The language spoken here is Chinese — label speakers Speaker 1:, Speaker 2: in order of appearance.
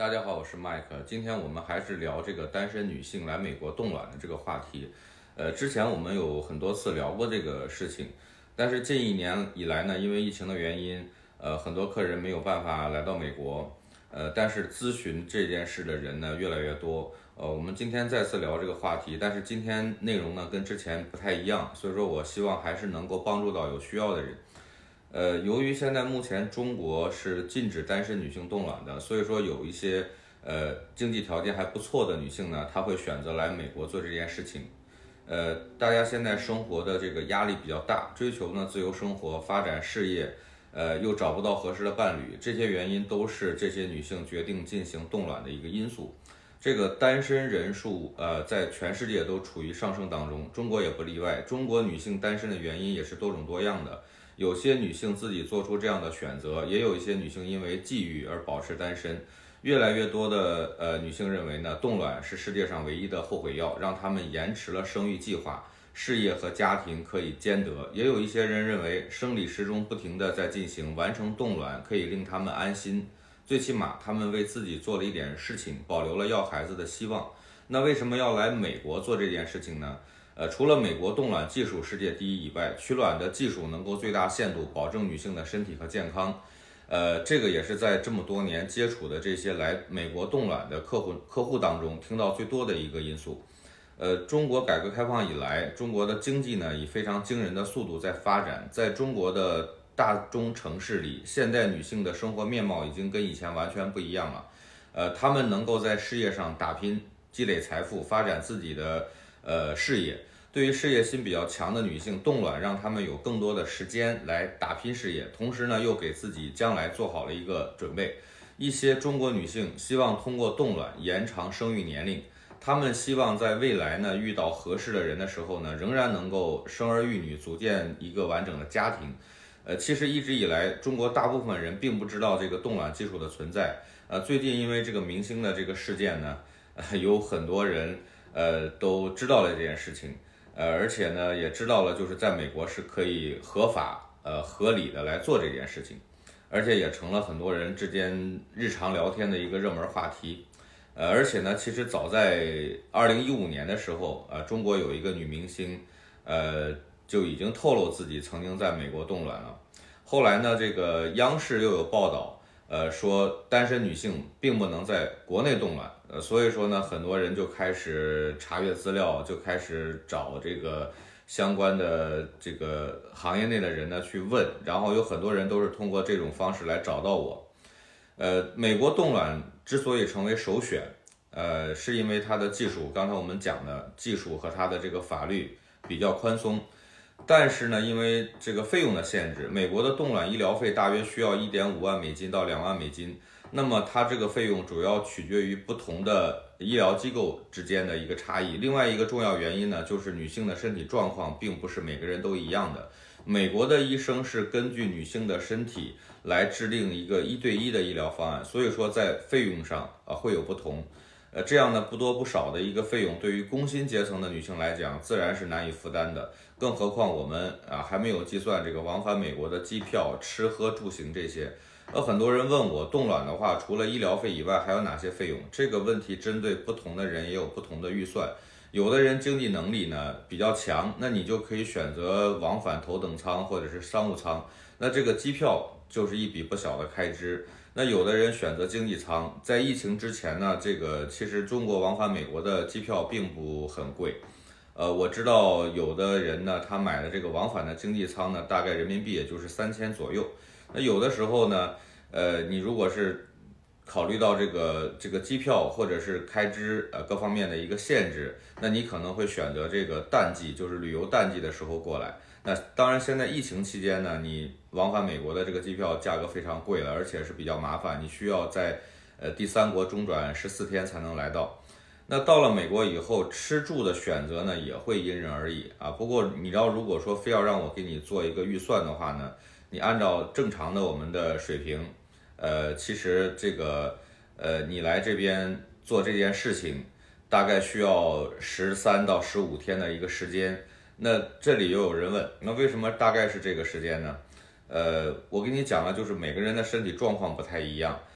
Speaker 1: 大家好，我是麦克。今天我们还是聊这个单身女性来美国冻卵的这个话题。呃，之前我们有很多次聊过这个事情，但是近一年以来呢，因为疫情的原因，呃，很多客人没有办法来到美国。呃，但是咨询这件事的人呢越来越多。呃，我们今天再次聊这个话题，但是今天内容呢跟之前不太一样，所以说我希望还是能够帮助到有需要的人。呃，由于现在目前中国是禁止单身女性冻卵的，所以说有一些呃经济条件还不错的女性呢，她会选择来美国做这件事情。呃，大家现在生活的这个压力比较大，追求呢自由生活、发展事业，呃，又找不到合适的伴侣，这些原因都是这些女性决定进行冻卵的一个因素。这个单身人数呃在全世界都处于上升当中，中国也不例外。中国女性单身的原因也是多种多样的。有些女性自己做出这样的选择，也有一些女性因为际遇而保持单身。越来越多的呃女性认为呢，冻卵是世界上唯一的后悔药，让她们延迟了生育计划，事业和家庭可以兼得。也有一些人认为，生理时钟不停的在进行，完成冻卵可以令他们安心，最起码他们为自己做了一点事情，保留了要孩子的希望。那为什么要来美国做这件事情呢？呃，除了美国冻卵技术世界第一以外，取卵的技术能够最大限度保证女性的身体和健康。呃，这个也是在这么多年接触的这些来美国冻卵的客户客户当中听到最多的一个因素。呃，中国改革开放以来，中国的经济呢以非常惊人的速度在发展，在中国的大中城市里，现代女性的生活面貌已经跟以前完全不一样了。呃，她们能够在事业上打拼，积累财富，发展自己的呃事业。对于事业心比较强的女性，冻卵让她们有更多的时间来打拼事业，同时呢，又给自己将来做好了一个准备。一些中国女性希望通过冻卵延长生育年龄，她们希望在未来呢遇到合适的人的时候呢，仍然能够生儿育女，组建一个完整的家庭。呃，其实一直以来，中国大部分人并不知道这个冻卵技术的存在。呃，最近因为这个明星的这个事件呢，有很多人呃都知道了这件事情。呃，而且呢，也知道了，就是在美国是可以合法、呃合理的来做这件事情，而且也成了很多人之间日常聊天的一个热门话题。呃，而且呢，其实早在二零一五年的时候，呃，中国有一个女明星，呃，就已经透露自己曾经在美国冻卵了。后来呢，这个央视又有报道。呃，说单身女性并不能在国内冻卵，呃，所以说呢，很多人就开始查阅资料，就开始找这个相关的这个行业内的人呢去问，然后有很多人都是通过这种方式来找到我。呃，美国冻卵之所以成为首选，呃，是因为它的技术，刚才我们讲的技术和它的这个法律比较宽松。但是呢，因为这个费用的限制，美国的冻卵医疗费大约需要一点五万美金到两万美金。那么它这个费用主要取决于不同的医疗机构之间的一个差异。另外一个重要原因呢，就是女性的身体状况并不是每个人都一样的。美国的医生是根据女性的身体来制定一个一对一的医疗方案，所以说在费用上啊会有不同。呃，这样呢不多不少的一个费用，对于工薪阶层的女性来讲，自然是难以负担的。更何况我们啊还没有计算这个往返美国的机票、吃喝住行这些。呃，很多人问我冻卵的话，除了医疗费以外，还有哪些费用？这个问题针对不同的人也有不同的预算。有的人经济能力呢比较强，那你就可以选择往返头等舱或者是商务舱，那这个机票就是一笔不小的开支。那有的人选择经济舱，在疫情之前呢，这个其实中国往返美国的机票并不很贵，呃，我知道有的人呢，他买的这个往返的经济舱呢，大概人民币也就是三千左右。那有的时候呢，呃，你如果是考虑到这个这个机票或者是开支呃各方面的一个限制，那你可能会选择这个淡季，就是旅游淡季的时候过来。那当然，现在疫情期间呢，你往返美国的这个机票价格非常贵了，而且是比较麻烦，你需要在呃第三国中转十四天才能来到。那到了美国以后，吃住的选择呢也会因人而异啊。不过你要如果说非要让我给你做一个预算的话呢，你按照正常的我们的水平，呃，其实这个呃你来这边做这件事情，大概需要十三到十五天的一个时间。那这里又有人问，那为什么大概是这个时间呢？呃，我跟你讲了，就是每个人的身体状况不太一样。